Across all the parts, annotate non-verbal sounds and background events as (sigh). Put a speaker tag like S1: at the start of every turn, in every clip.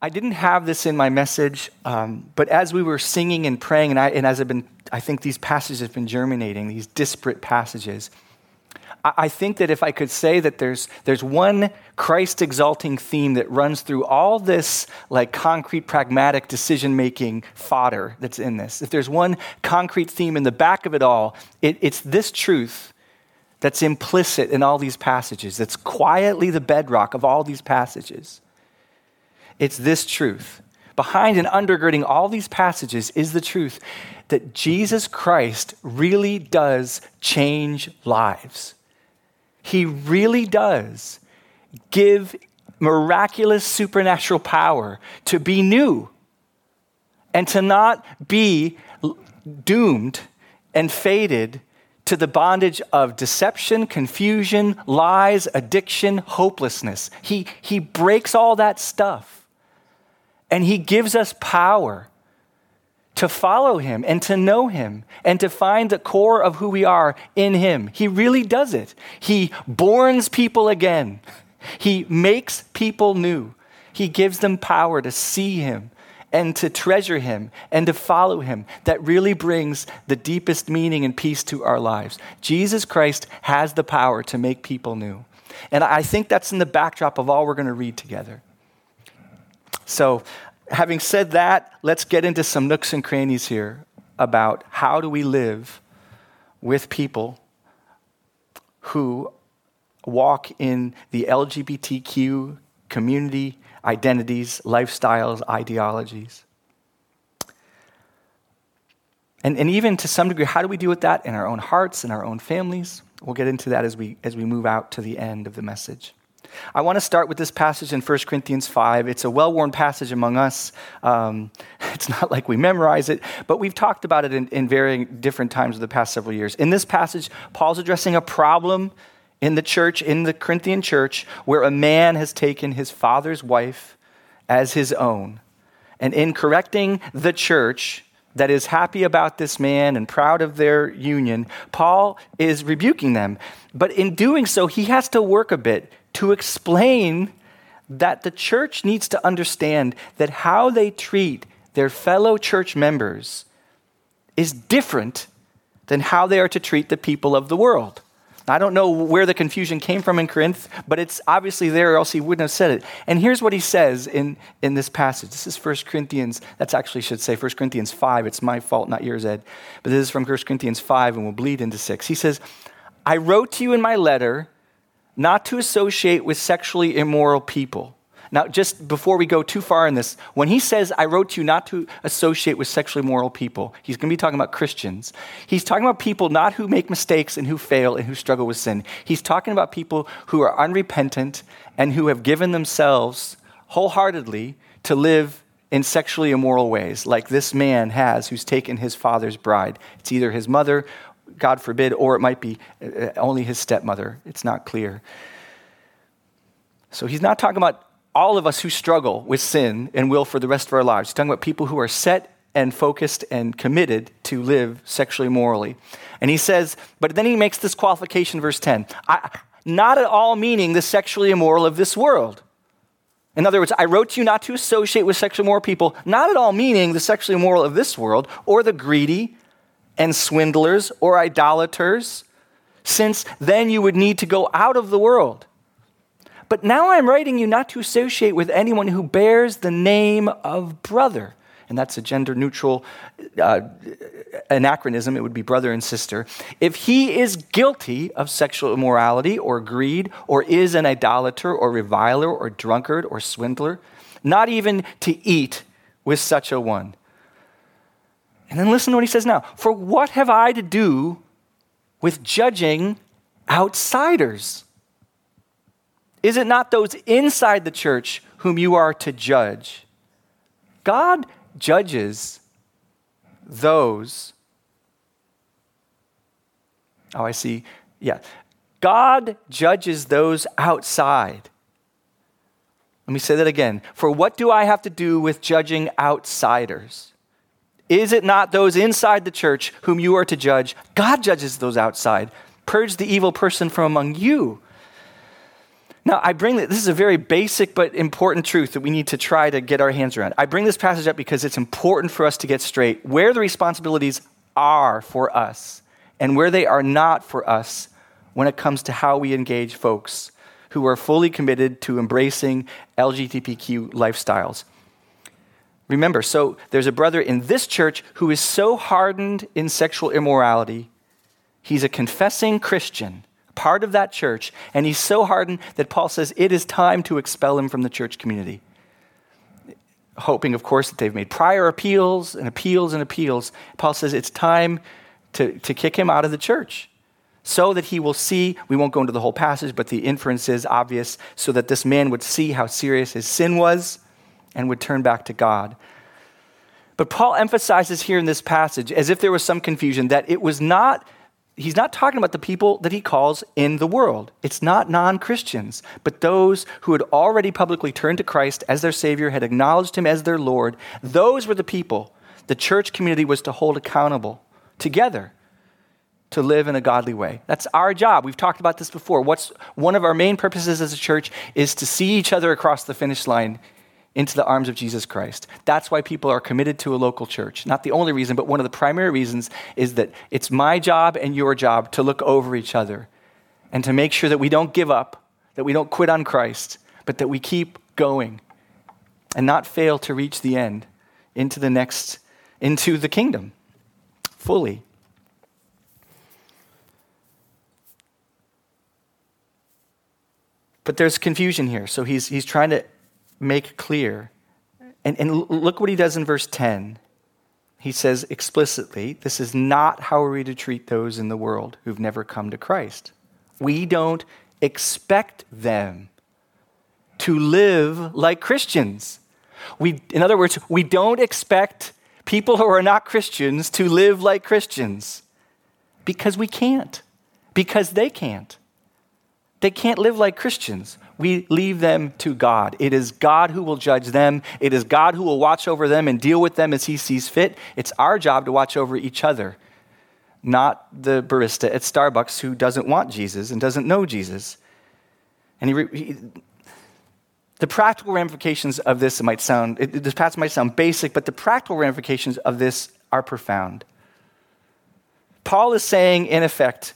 S1: I didn't have this in my message, um, but as we were singing and praying, and, I, and as I've been, I think these passages have been germinating, these disparate passages. I, I think that if I could say that there's, there's one Christ exalting theme that runs through all this like concrete, pragmatic decision making fodder that's in this, if there's one concrete theme in the back of it all, it, it's this truth that's implicit in all these passages, that's quietly the bedrock of all these passages it's this truth. Behind and undergirding all these passages is the truth that Jesus Christ really does change lives. He really does give miraculous supernatural power to be new and to not be doomed and fated to the bondage of deception, confusion, lies, addiction, hopelessness. He, he breaks all that stuff and He gives us power to follow Him and to know Him and to find the core of who we are in Him. He really does it. He borns people again, He makes people new. He gives them power to see Him and to treasure Him and to follow Him. That really brings the deepest meaning and peace to our lives. Jesus Christ has the power to make people new. And I think that's in the backdrop of all we're going to read together. So, having said that, let's get into some nooks and crannies here about how do we live with people who walk in the LGBTQ community identities, lifestyles, ideologies. And, and even to some degree, how do we deal with that in our own hearts, in our own families? We'll get into that as we, as we move out to the end of the message. I want to start with this passage in 1 Corinthians 5. It's a well worn passage among us. Um, (laughs) it's not like we memorize it, but we've talked about it in, in varying different times of the past several years. In this passage, Paul's addressing a problem in the church, in the Corinthian church, where a man has taken his father's wife as his own. And in correcting the church, that is happy about this man and proud of their union, Paul is rebuking them. But in doing so, he has to work a bit to explain that the church needs to understand that how they treat their fellow church members is different than how they are to treat the people of the world. I don't know where the confusion came from in Corinth, but it's obviously there, or else he wouldn't have said it. And here's what he says in, in this passage. This is 1 Corinthians, that's actually should say 1 Corinthians 5. It's my fault, not yours, Ed. But this is from 1 Corinthians 5, and we'll bleed into 6. He says, I wrote to you in my letter not to associate with sexually immoral people. Now, just before we go too far in this, when he says, I wrote to you not to associate with sexually immoral people, he's going to be talking about Christians. He's talking about people not who make mistakes and who fail and who struggle with sin. He's talking about people who are unrepentant and who have given themselves wholeheartedly to live in sexually immoral ways, like this man has who's taken his father's bride. It's either his mother God forbid, or it might be uh, only his stepmother. It's not clear. So he's not talking about all of us who struggle with sin and will for the rest of our lives. He's talking about people who are set and focused and committed to live sexually morally. And he says, but then he makes this qualification, verse 10 not at all meaning the sexually immoral of this world. In other words, I wrote to you not to associate with sexually immoral people, not at all meaning the sexually immoral of this world, or the greedy, and swindlers or idolaters, since then you would need to go out of the world. But now I'm writing you not to associate with anyone who bears the name of brother. And that's a gender neutral uh, anachronism. It would be brother and sister. If he is guilty of sexual immorality or greed, or is an idolater or reviler or drunkard or swindler, not even to eat with such a one. And then listen to what he says now. For what have I to do with judging outsiders? Is it not those inside the church whom you are to judge? God judges those. Oh, I see. Yeah. God judges those outside. Let me say that again. For what do I have to do with judging outsiders? Is it not those inside the church whom you are to judge? God judges those outside. Purge the evil person from among you. Now, I bring this, this is a very basic but important truth that we need to try to get our hands around. I bring this passage up because it's important for us to get straight where the responsibilities are for us and where they are not for us when it comes to how we engage folks who are fully committed to embracing LGBTQ lifestyles. Remember, so there's a brother in this church who is so hardened in sexual immorality, he's a confessing Christian part of that church, and he's so hardened that Paul says it is time to expel him from the church community. Hoping, of course, that they've made prior appeals and appeals and appeals. Paul says it's time to, to kick him out of the church so that he will see. We won't go into the whole passage, but the inference is obvious so that this man would see how serious his sin was and would turn back to God. But Paul emphasizes here in this passage, as if there was some confusion, that it was not he's not talking about the people that he calls in the world. It's not non Christians, but those who had already publicly turned to Christ as their Savior, had acknowledged him as their Lord. Those were the people the church community was to hold accountable together to live in a godly way. That's our job. We've talked about this before. What's one of our main purposes as a church is to see each other across the finish line into the arms of Jesus Christ. That's why people are committed to a local church. Not the only reason, but one of the primary reasons is that it's my job and your job to look over each other and to make sure that we don't give up, that we don't quit on Christ, but that we keep going and not fail to reach the end into the next, into the kingdom fully. But there's confusion here. So he's, he's trying to make clear. And, and look what he does in verse 10. He says explicitly, This is not how we to treat those in the world who've never come to Christ. We don't expect them to live like Christians. We, in other words, we don't expect people who are not Christians to live like Christians because we can't, because they can't. They can't live like Christians we leave them to God. It is God who will judge them. It is God who will watch over them and deal with them as He sees fit. It's our job to watch over each other, not the barista at Starbucks who doesn't want Jesus and doesn't know Jesus. And he, he the practical ramifications of this might sound, it, this passage might sound basic, but the practical ramifications of this are profound. Paul is saying, in effect,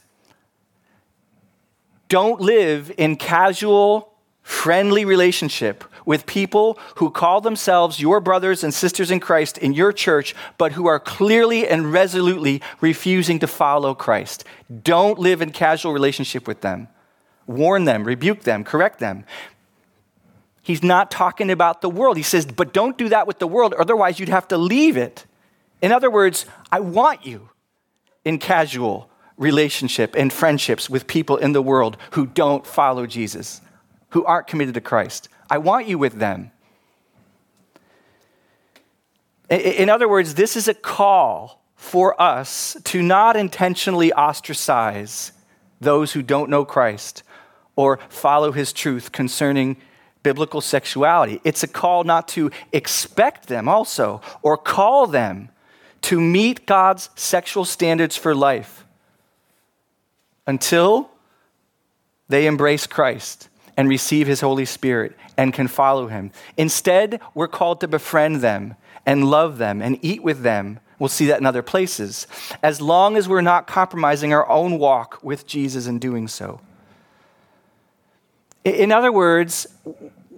S1: don't live in casual friendly relationship with people who call themselves your brothers and sisters in Christ in your church, but who are clearly and resolutely refusing to follow Christ. Don't live in casual relationship with them. Warn them, rebuke them, correct them. He's not talking about the world. He says, but don't do that with the world, otherwise, you'd have to leave it. In other words, I want you in casual relationship and friendships with people in the world who don't follow Jesus who aren't committed to Christ. I want you with them. In other words, this is a call for us to not intentionally ostracize those who don't know Christ or follow his truth concerning biblical sexuality. It's a call not to expect them also or call them to meet God's sexual standards for life until they embrace Christ and receive his Holy Spirit and can follow him. Instead, we're called to befriend them and love them and eat with them. We'll see that in other places, as long as we're not compromising our own walk with Jesus in doing so. In other words,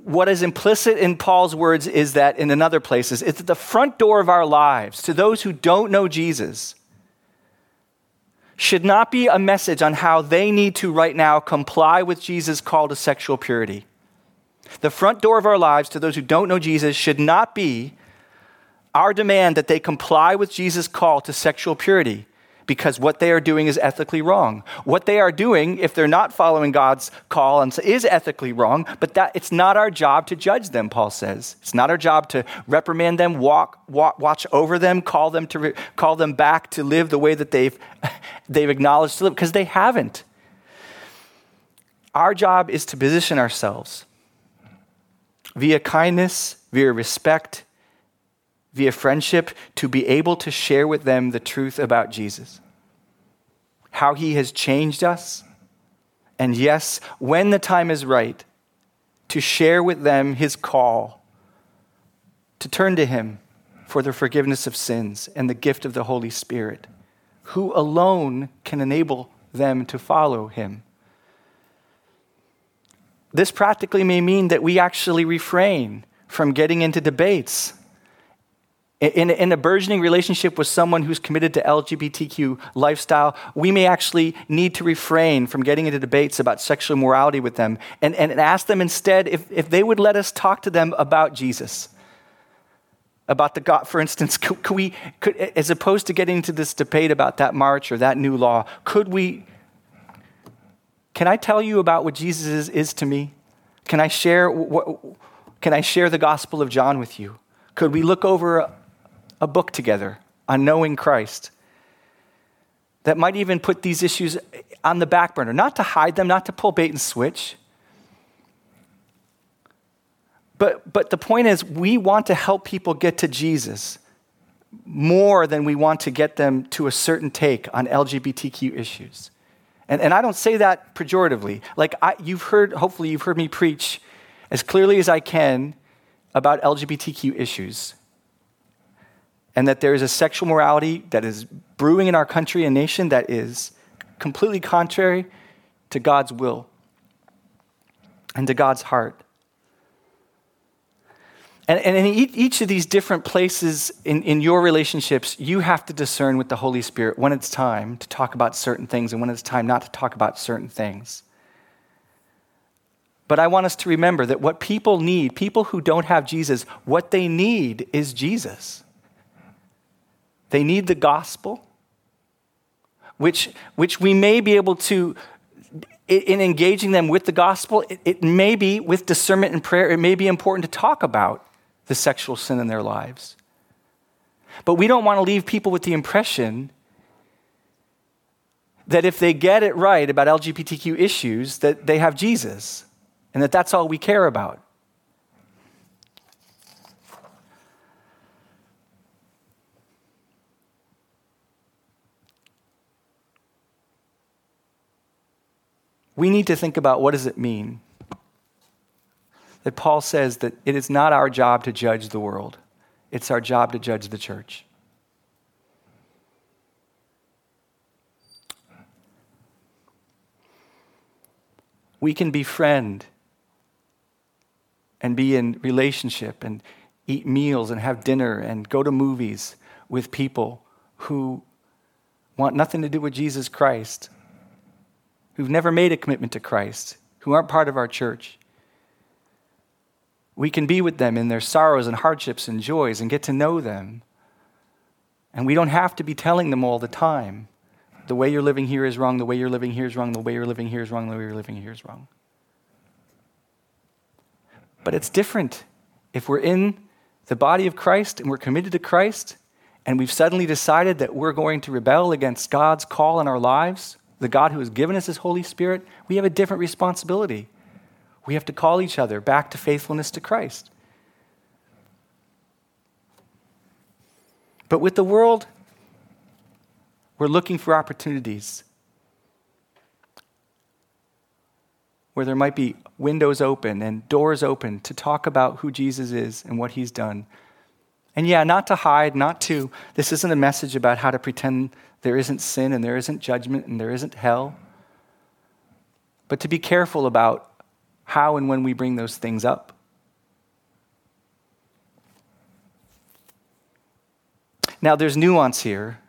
S1: what is implicit in Paul's words is that in another places, it's at the front door of our lives to those who don't know Jesus should not be a message on how they need to right now comply with Jesus' call to sexual purity. The front door of our lives to those who don't know Jesus should not be our demand that they comply with Jesus' call to sexual purity because what they are doing is ethically wrong. What they are doing, if they're not following God's call, and is ethically wrong, but that it's not our job to judge them, Paul says. It's not our job to reprimand them, walk, walk watch over them, call them, to call them back to live the way that they've, (laughs) they've acknowledged to live, because they haven't. Our job is to position ourselves via kindness, via respect, via friendship to be able to share with them the truth about Jesus, how he has changed us. And yes, when the time is right, to share with them his call to turn to him for the forgiveness of sins and the gift of the Holy Spirit, who alone can enable them to follow him. This practically may mean that we actually refrain from getting into debates. In, in, a burgeoning relationship with someone who's committed to LGBTQ lifestyle, we may actually need to refrain from getting into debates about sexual morality with them and, and ask them instead if, if they would let us talk to them about Jesus about the God, for instance, (laughs) could, could we, could, as opposed to getting into this debate about that march or that new law, could we, can I tell you about what Jesus is, is to me? Can I share what, can I share the Gospel of John with you? Could we look over a book together on knowing Christ? That might even put these issues on the back burner, not to hide them, not to pull bait and switch, but, but the point is, we want to help people get to Jesus more than we want to get them to a certain take on LGBTQ issues. And, and I don't say that pejoratively. Like, I, you've heard, hopefully, you've heard me preach as clearly as I can about LGBTQ issues. And that there is a sexual morality that is brewing in our country and nation that is completely contrary to God's will and to God's heart. And, and in each of these different places in, in your relationships, you have to discern with the Holy Spirit when it's time to talk about certain things and when it's time not to talk about certain things. But I want us to remember that what people need, people who don't have Jesus, what they need is Jesus. They need the gospel, which, which we may be able to, in engaging them with the gospel, it, it may be with discernment and prayer, it may be important to talk about the sexual sin in their lives. But we don't want to leave people with the impression that if they get it right about LGBTQ issues, that they have Jesus and that that's all we care about. We need to think about what does it mean that Paul says that it is not our job to judge the world, it's our job to judge the church. We can befriend and be in relationship and eat meals and have dinner and go to movies with people who want nothing to do with Jesus Christ, who've never made a commitment to Christ, who aren't part of our church. We can be with them in their sorrows and hardships and joys and get to know them. And we don't have to be telling them all the time the way you're living here is wrong, the way you're living here is wrong, the way you're living here is wrong, the way you're living here is wrong. But it's different if we're in the body of Christ and we're committed to Christ and we've suddenly decided that we're going to rebel against God's call in our lives, the God who has given us his Holy Spirit, we have a different responsibility. We have to call each other back to faithfulness to Christ. But with the world, we're looking for opportunities where there might be windows open and doors open to talk about who Jesus is and what he's done. And yeah, not to hide, not to, this isn't a message about how to pretend there isn't sin and there isn't judgment and there isn't hell, but to be careful about how and when we bring those things up. Now, there's nuance here,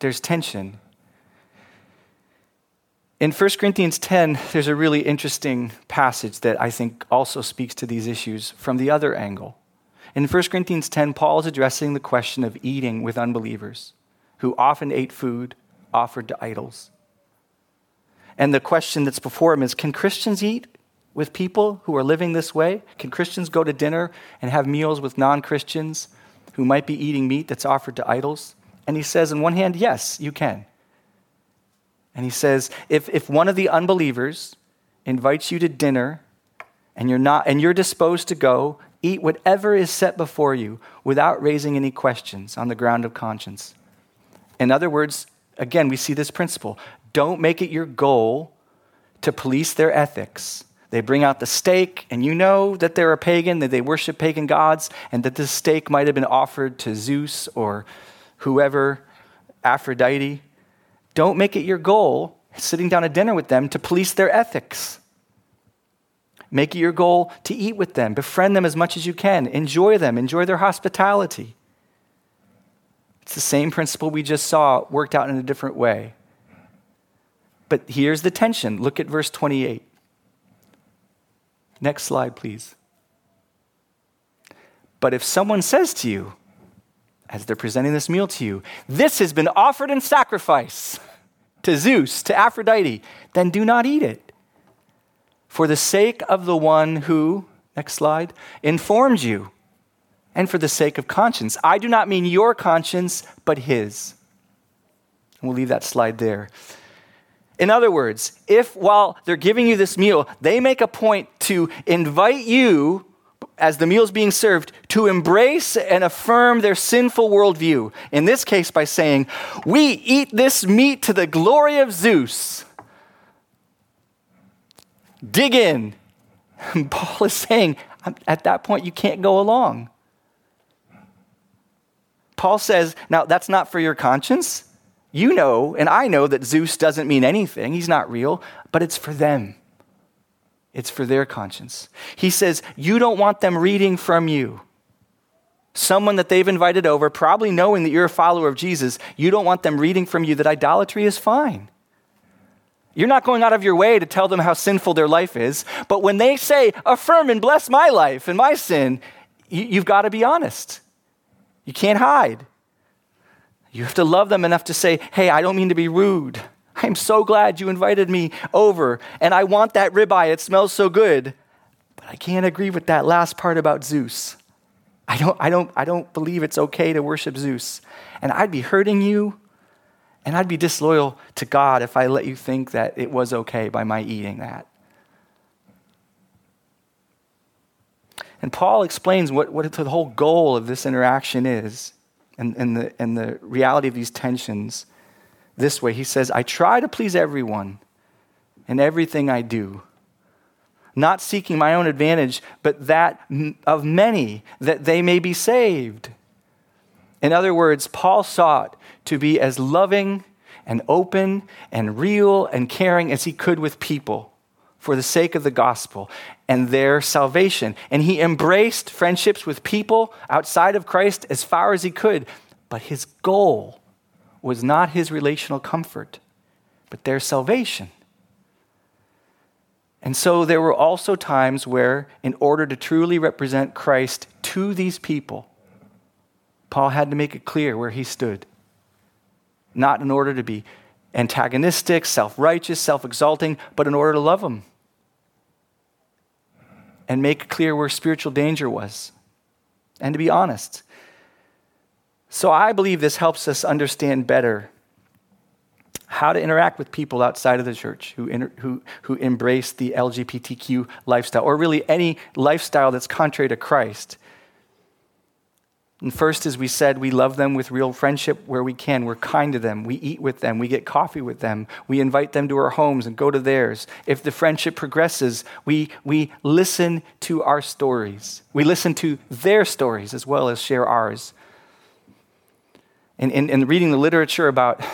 S1: there's tension. In 1 Corinthians 10, there's a really interesting passage that I think also speaks to these issues from the other angle. In 1 Corinthians 10, Paul is addressing the question of eating with unbelievers who often ate food offered to idols. And the question that's before him is can Christians eat with people who are living this way? Can Christians go to dinner and have meals with non Christians who might be eating meat that's offered to idols? And he says, on one hand, yes, you can. And he says, if, if one of the unbelievers invites you to dinner and you're, not, and you're disposed to go, eat whatever is set before you without raising any questions on the ground of conscience. In other words, again, we see this principle don't make it your goal to police their ethics They bring out the steak, and you know that they're a pagan, that they worship pagan gods, and that this steak might have been offered to Zeus or whoever, Aphrodite. Don't make it your goal, sitting down at dinner with them, to police their ethics. Make it your goal to eat with them, befriend them as much as you can, enjoy them, enjoy their hospitality. It's the same principle we just saw worked out in a different way. But here's the tension. Look at verse 28. Next slide, please. But if someone says to you, as they're presenting this meal to you, this has been offered in sacrifice to Zeus, to Aphrodite, then do not eat it. For the sake of the one who, next slide, informed you, and for the sake of conscience. I do not mean your conscience, but his. we'll leave that slide there. In other words, if while they're giving you this meal, they make a point to invite you, as the meal's being served, to embrace and affirm their sinful worldview, in this case by saying, We eat this meat to the glory of Zeus. Dig in. (laughs) Paul is saying, at that point, you can't go along. Paul says, Now, that's not for your conscience. You know, and I know that Zeus doesn't mean anything, he's not real, but it's for them. It's for their conscience. He says, You don't want them reading from you. Someone that they've invited over, probably knowing that you're a follower of Jesus, you don't want them reading from you that idolatry is fine. You're not going out of your way to tell them how sinful their life is, but when they say, affirm and bless my life and my sin, you've got to be honest. You can't hide. You have to love them enough to say, hey, I don't mean to be rude. I'm so glad you invited me over, and I want that ribeye. It smells so good. But I can't agree with that last part about Zeus. I don't, I don't, I don't believe it's okay to worship Zeus. And I'd be hurting you, and I'd be disloyal to God if I let you think that it was okay by my eating that. And Paul explains what, what the whole goal of this interaction is and, and, the, and the reality of these tensions this way. He says, I try to please everyone in everything I do, not seeking my own advantage, but that of many, that they may be saved. In other words, Paul sought to be as loving and open and real and caring as he could with people for the sake of the gospel and their salvation. And he embraced friendships with people outside of Christ as far as he could. But his goal was not his relational comfort, but their salvation. And so there were also times where, in order to truly represent Christ to these people, Paul had to make it clear where he stood. Not in order to be antagonistic, self righteous, self exalting, but in order to love them and make clear where spiritual danger was, and to be honest. So I believe this helps us understand better how to interact with people outside of the church who, inter- who, who embrace the LGBTQ lifestyle, or really any lifestyle that's contrary to Christ. And first, as we said, we love them with real friendship where we can. We're kind to them. We eat with them. We get coffee with them. We invite them to our homes and go to theirs. If the friendship progresses, we, we listen to our stories. We listen to their stories as well as share ours. And in, in reading the literature about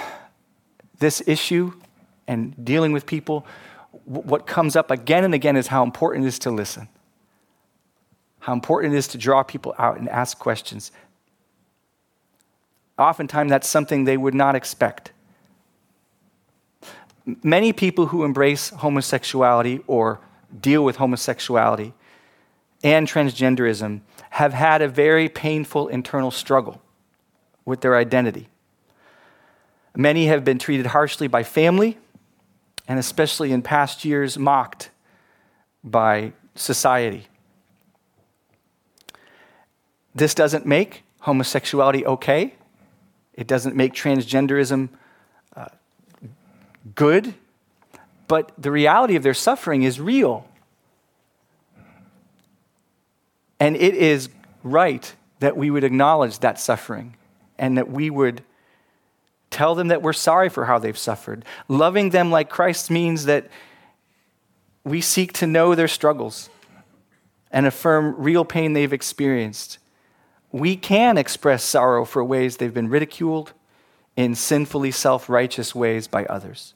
S1: this issue and dealing with people, what comes up again and again is how important it is to listen how important it is to draw people out and ask questions. Oftentimes, that's something they would not expect. Many people who embrace homosexuality or deal with homosexuality and transgenderism have had a very painful internal struggle with their identity. Many have been treated harshly by family, and especially in past years, mocked by society. This doesn't make homosexuality okay. It doesn't make transgenderism uh, good. But the reality of their suffering is real. And it is right that we would acknowledge that suffering and that we would tell them that we're sorry for how they've suffered. Loving them like Christ means that we seek to know their struggles and affirm real pain they've experienced. We can express sorrow for ways they've been ridiculed in sinfully self righteous ways by others.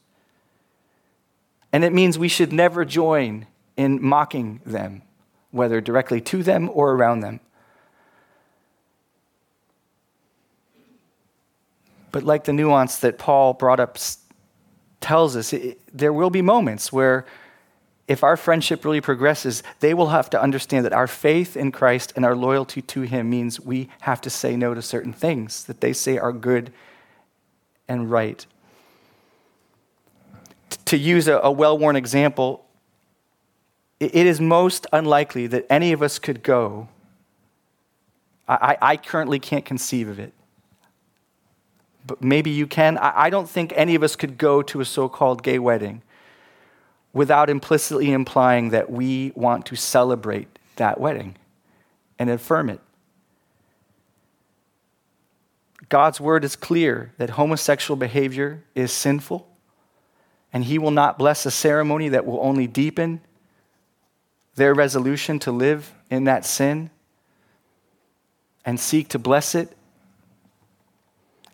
S1: And it means we should never join in mocking them, whether directly to them or around them. But like the nuance that Paul brought up tells us, it, there will be moments where if our friendship really progresses, they will have to understand that our faith in Christ and our loyalty to Him means we have to say no to certain things that they say are good and right to use a, a well worn example, it is most unlikely that any of us could go. I, I currently can't conceive of it. But maybe you can. I, I don't think any of us could go to a so called gay wedding without implicitly implying that we want to celebrate that wedding and affirm it. God's word is clear that homosexual behavior is sinful and he will not bless a ceremony that will only deepen their resolution to live in that sin and seek to bless it.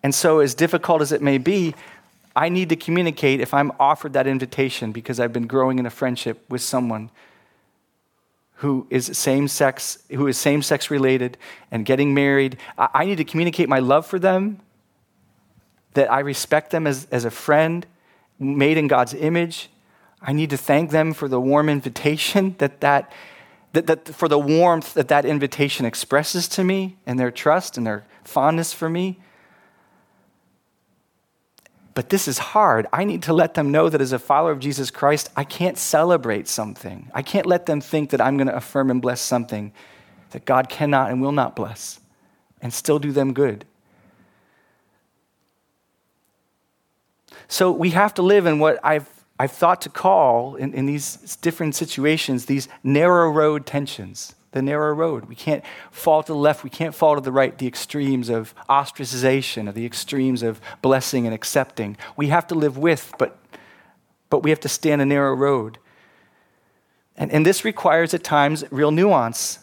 S1: And so, as difficult as it may be, I need to communicate if I'm offered that invitation because I've been growing in a friendship with someone who is same sex, who is same sex related and getting married. I need to communicate my love for them, that I respect them as, as a friend made in God's image. I need to thank them for the warm invitation (laughs) that that, that, that for the warmth that that invitation expresses to me and their trust and their fondness for me. But this is hard. I need to let them know that as a follower of Jesus Christ, I can't celebrate something. I can't let them think that I'm going to affirm and bless something that God cannot and will not bless and still do them good. So we have to live in what I've, I've thought to call, in, in these different situations, these narrow road tensions. The narrow road. We can't fall to the left, we can't fall to the right, the extremes of ostracization, or the extremes of blessing and accepting. We have to live with, but, but we have to stand a narrow road. And, and this requires at times real nuance.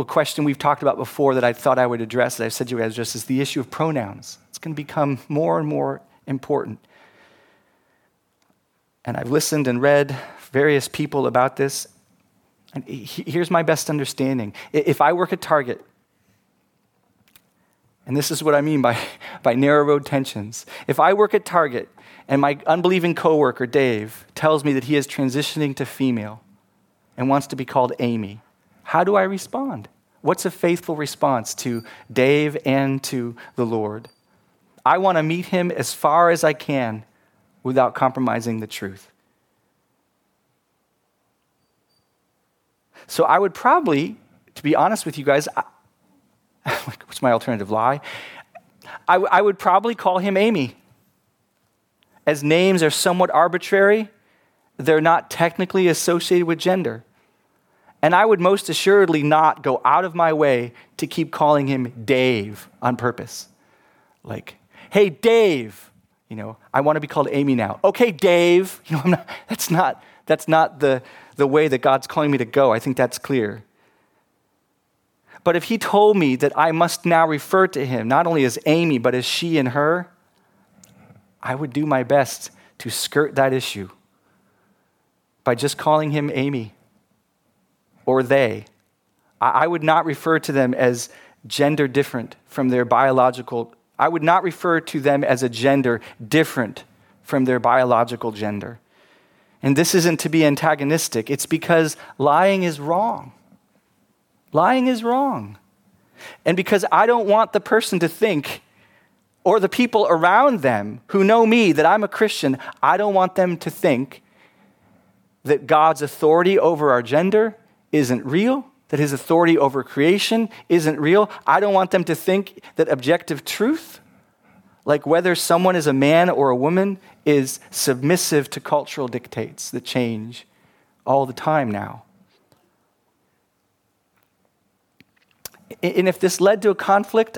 S1: a question we've talked about before that I thought I would address, that I said you guys address, is the issue of pronouns. It's going to become more and more important. And I've listened and read various people about this. And here's my best understanding. If I work at Target, and this is what I mean by, (laughs) by narrow road tensions. If I work at Target and my unbelieving coworker, Dave, tells me that he is transitioning to female and wants to be called Amy, how do I respond? What's a faithful response to Dave and to the Lord? I want to meet him as far as I can without compromising the truth. So I would probably, to be honest with you guys, I, (laughs) what's my alternative lie? I, I would probably call him Amy. As names are somewhat arbitrary, they're not technically associated with gender. And I would most assuredly not go out of my way to keep calling him Dave on purpose. Like, hey, Dave, you know, I want to be called Amy now. Okay, Dave. (laughs) You know, not, that's not, that's not the, the way that God's calling me to go. I think that's clear. But if he told me that I must now refer to him not only as Amy, but as she and her, I would do my best to skirt that issue by just calling him Amy or they. I would not refer to them as gender different from their biological, I would not refer to them as a gender different from their biological gender. And this isn't to be antagonistic, it's because lying is wrong. Lying is wrong. And because I don't want the person to think, or the people around them who know me that I'm a Christian, I don't want them to think that God's authority over our gender isn't real, that his authority over creation isn't real. I don't want them to think that objective truth, like whether someone is a man or a woman, is submissive to cultural dictates that change all the time now. And if this led to a conflict,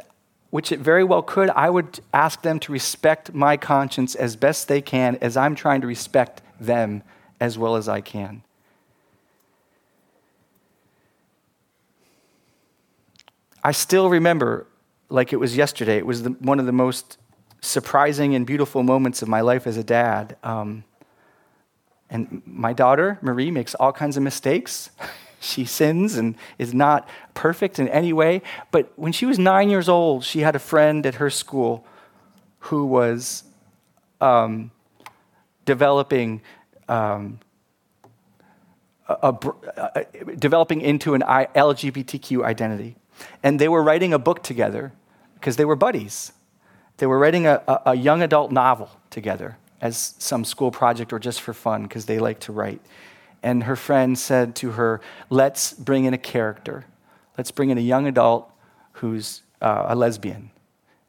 S1: which it very well could, I would ask them to respect my conscience as best they can, as I'm trying to respect them as well as I can. I still remember, like it was yesterday, it was the, one of the most surprising and beautiful moments of my life as a dad. Um, and my daughter, Marie, makes all kinds of mistakes. (laughs) she sins and is not perfect in any way. But when she was nine years old, she had a friend at her school who was um, developing. Um, a, a, a, developing into an LGBTQ identity. And they were writing a book together because they were buddies. They were writing a, a young adult novel together as some school project or just for fun because they like to write. And her friend said to her, Let's bring in a character. Let's bring in a young adult who's uh, a lesbian.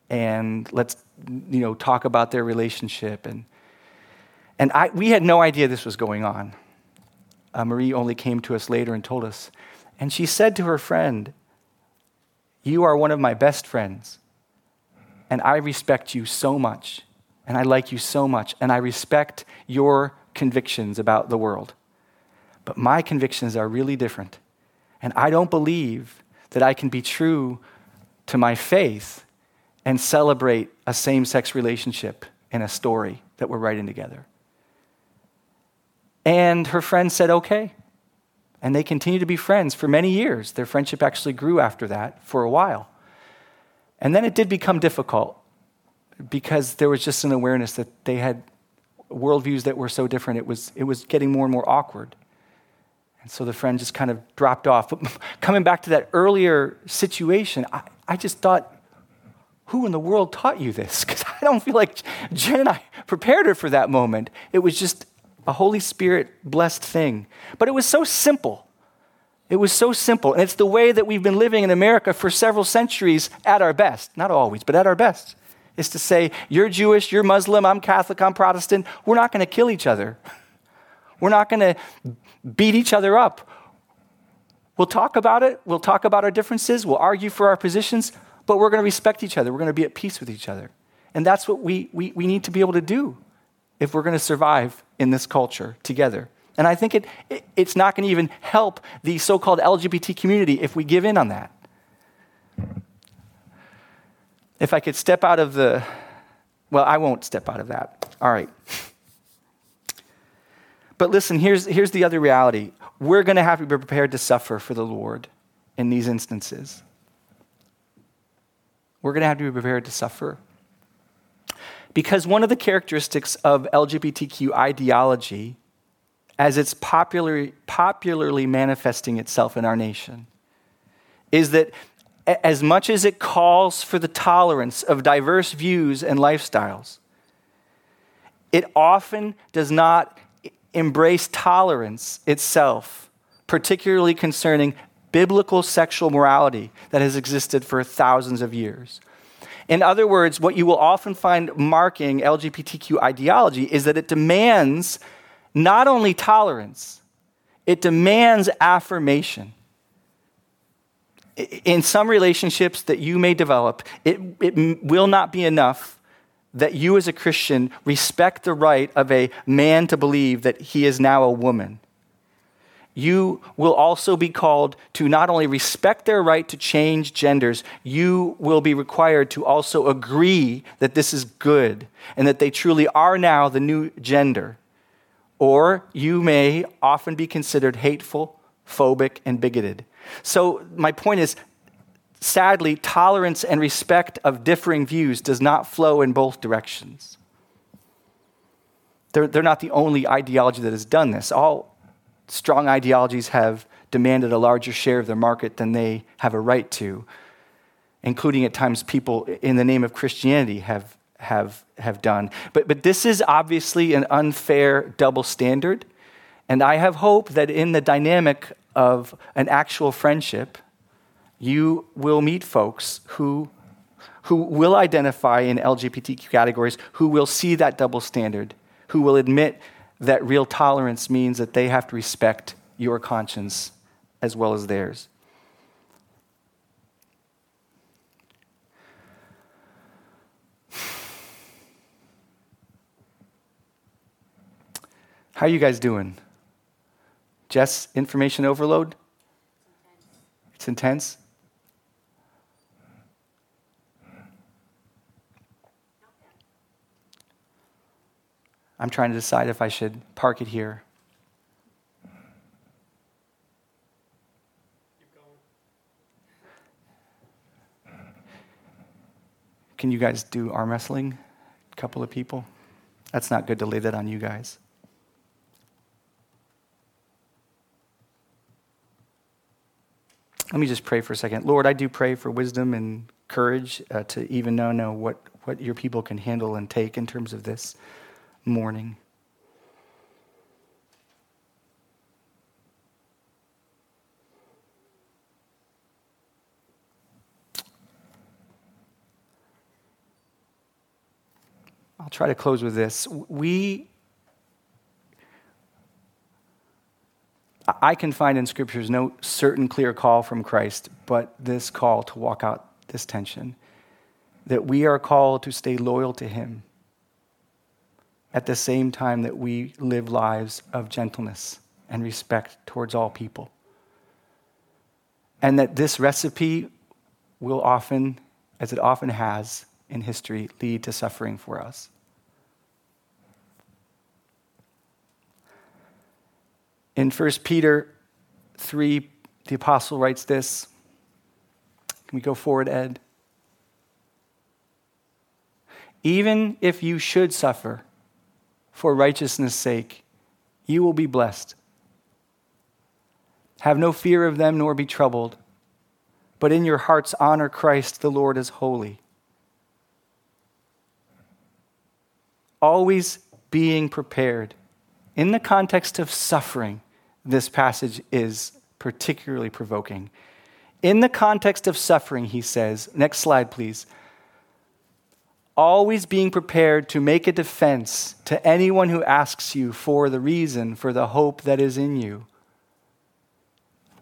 S1: And let's you know, talk about their relationship. And, and I, we had no idea this was going on. Uh, Marie only came to us later and told us. And she said to her friend, you are one of my best friends, and I respect you so much, and I like you so much, and I respect your convictions about the world. But my convictions are really different, and I don't believe that I can be true to my faith and celebrate a same sex relationship in a story that we're writing together. And her friend said, okay. And they continued to be friends for many years. Their friendship actually grew after that for a while. And then it did become difficult because there was just an awareness that they had worldviews that were so different, it was, it was getting more and more awkward. And so the friend just kind of dropped off. But (laughs) coming back to that earlier situation, I, I just thought, who in the world taught you this? (laughs) Because I don't feel like Jen and I prepared her for that moment. It was just a Holy Spirit blessed thing. But it was so simple. It was so simple. And it's the way that we've been living in America for several centuries at our best. Not always, but at our best. Is to say, you're Jewish, you're Muslim, I'm Catholic, I'm Protestant. We're not going to kill each other. We're not going to beat each other up. We'll talk about it. We'll talk about our differences. We'll argue for our positions, but we're going to respect each other. We're going to be at peace with each other. And that's what we, we, we need to be able to do if we're going to survive in this culture together. And I think it, it it's not going to even help the so called LGBT community if we give in on that. If I could step out of the, well, I won't step out of that. All right. But listen, here's, here's the other reality. We're going to have to be prepared to suffer for the Lord in these instances. We're going to have to be prepared to suffer. Because one of the characteristics of LGBTQ ideology, as it's popularly, popularly manifesting itself in our nation, is that as much as it calls for the tolerance of diverse views and lifestyles, it often does not embrace tolerance itself, particularly concerning biblical sexual morality that has existed for thousands of years. In other words, what you will often find marking LGBTQ ideology is that it demands not only tolerance, it demands affirmation. In some relationships that you may develop, it, it will not be enough that you as a Christian respect the right of a man to believe that he is now a woman you will also be called to not only respect their right to change genders, you will be required to also agree that this is good and that they truly are now the new gender. Or you may often be considered hateful, phobic, and bigoted. So, my point is sadly, tolerance and respect of differing views does not flow in both directions. They're, they're not the only ideology that has done this. All, strong ideologies have demanded a larger share of their market than they have a right to, including at times people in the name of Christianity have, have, have done. But, but this is obviously an unfair double standard. And I have hope that in the dynamic of an actual friendship, you will meet folks who, who will identify in LGBTQ categories, who will see that double standard, who will admit that real tolerance means that they have to respect your conscience as well as theirs. How are you guys doing? Jess, information overload? It's intense. I'm trying to decide if I should park it here. Can you guys do arm wrestling? A couple of people? That's not good to lay that on you guys. Let me just pray for a second. Lord, I do pray for wisdom and courage uh, to even know, know what, what your people can handle and take in terms of this morning. I'll try to close with this. We, I can find in scriptures no certain clear call from Christ, but this call to walk out this tension that we are called to stay loyal to Him at the same time that we live lives of gentleness and respect towards all people. And that this recipe will often, as it often has in history, lead to suffering for us. In 1 Peter 3, the apostle writes this. Can we go forward, Ed? Even if you should suffer, for righteousness' sake, you will be blessed. Have no fear of them, nor be troubled, but in your hearts honor Christ the Lord as holy. Always being prepared. In the context of suffering, this passage is particularly provoking. In the context of suffering, he says, next slide, please always being prepared to make a defense to anyone who asks you for the reason for the hope that is in you.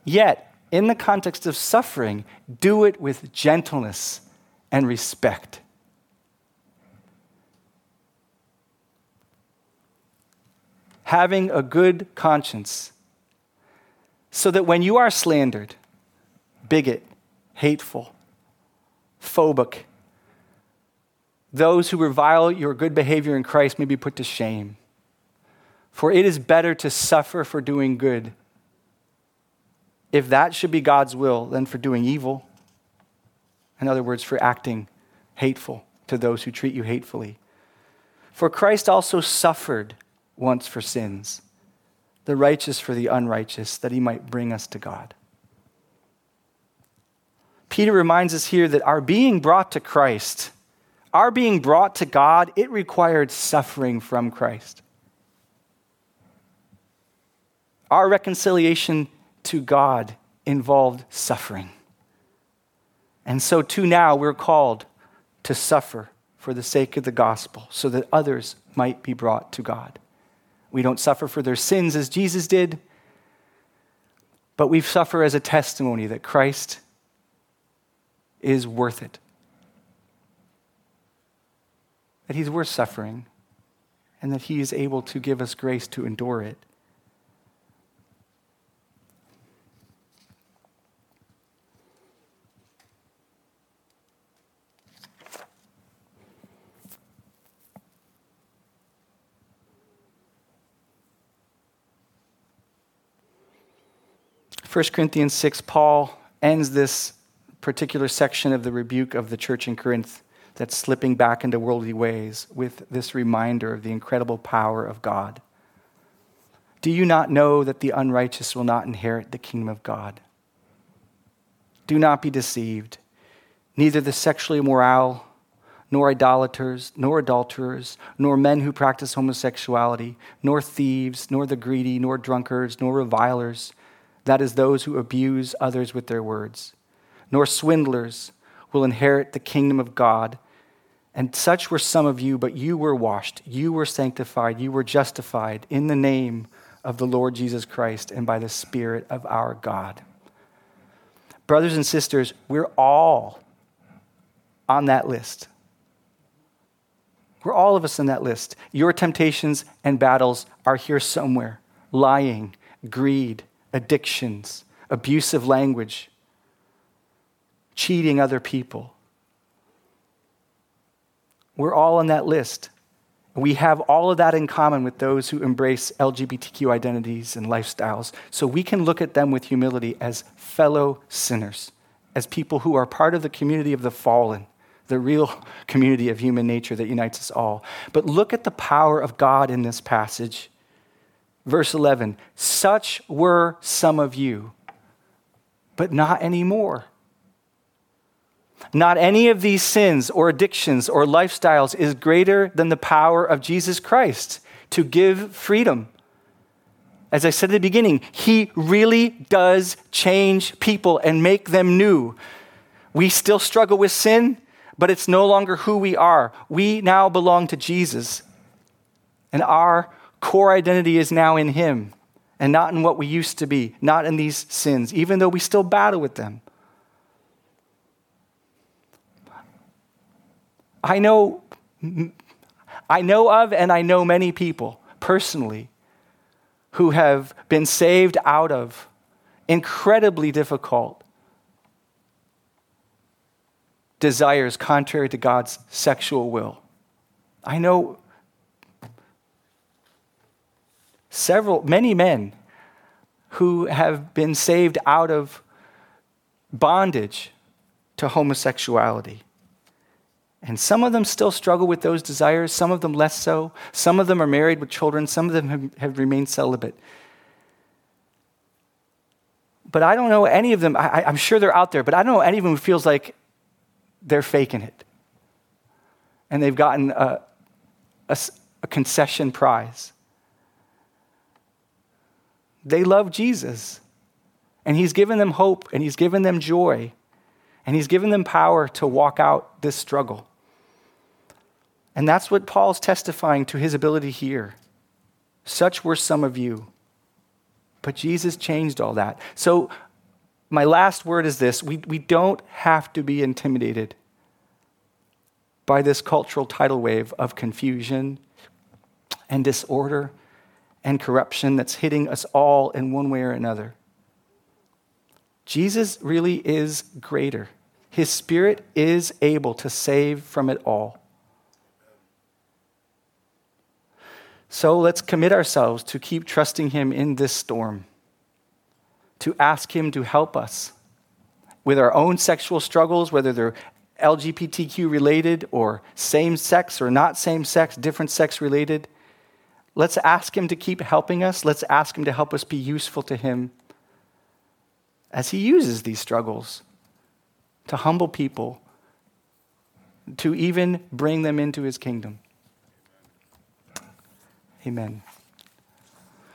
S1: Yet, in the context of suffering, do it with gentleness and respect. Having a good conscience, so that when you are slandered, bigot, hateful, phobic, those who revile your good behavior in Christ may be put to shame. For it is better to suffer for doing good, if that should be God's will, than for doing evil. In other words, for acting hateful to those who treat you hatefully. For Christ also suffered once for sins, the righteous for the unrighteous, that he might bring us to God. Peter reminds us here that our being brought to Christ our being brought to God, it required suffering from Christ. Our reconciliation to God involved suffering. And so, too, now we're called to suffer for the sake of the gospel so that others might be brought to God. We don't suffer for their sins as Jesus did, but we suffer as a testimony that Christ is worth it that he's worth suffering and that he is able to give us grace to endure it. First Corinthians 6, Paul ends this particular section of the rebuke of the church in Corinth that's slipping back into worldly ways with this reminder of the incredible power of God. Do you not know that the unrighteous will not inherit the kingdom of God? Do not be deceived. Neither the sexually immoral, nor idolaters, nor adulterers, nor men who practice homosexuality, nor thieves, nor the greedy, nor drunkards, nor revilers, that is, those who abuse others with their words, nor swindlers will inherit the kingdom of God. And such were some of you, but you were washed, you were sanctified, you were justified in the name of the Lord Jesus Christ and by the Spirit of our God. Brothers and sisters, we're all on that list. We're all of us in that list. Your temptations and battles are here somewhere lying, greed, addictions, abusive language, cheating other people. We're all on that list. We have all of that in common with those who embrace LGBTQ identities and lifestyles. So we can look at them with humility as fellow sinners, as people who are part of the community of the fallen, the real (laughs) community of human nature that unites us all. But look at the power of God in this passage. Verse 11 Such were some of you, but not anymore. Not any of these sins or addictions or lifestyles is greater than the power of Jesus Christ to give freedom. As I said at the beginning, He really does change people and make them new. We still struggle with sin, but it's no longer who we are. We now belong to Jesus. And our core identity is now in Him and not in what we used to be, not in these sins, even though we still battle with them. I know, I know of and I know many people personally who have been saved out of incredibly difficult desires contrary to God's sexual will. I know several, many men who have been saved out of bondage to homosexuality. And some of them still struggle with those desires, some of them less so. Some of them are married with children, some of them have, have remained celibate. But I don't know any of them, I, I'm sure they're out there, but I don't know any of them who feels like they're faking it. And they've gotten a, a, a concession prize. They love Jesus. And He's given them hope and He's given them joy. And He's given them power to walk out this struggle. And that's what Paul's testifying to his ability here. Such were some of you. But Jesus changed all that. So, my last word is this we, we don't have to be intimidated by this cultural tidal wave of confusion and disorder and corruption that's hitting us all in one way or another. Jesus really is greater. His Spirit is able to save from it all. So let's commit ourselves to keep trusting Him in this storm, to ask Him to help us with our own sexual struggles, whether they're LGBTQ related or same sex or not same sex, different sex related. Let's ask Him to keep helping us. Let's ask Him to help us be useful to Him as He uses these struggles to humble people, to even bring them into His kingdom. Amen.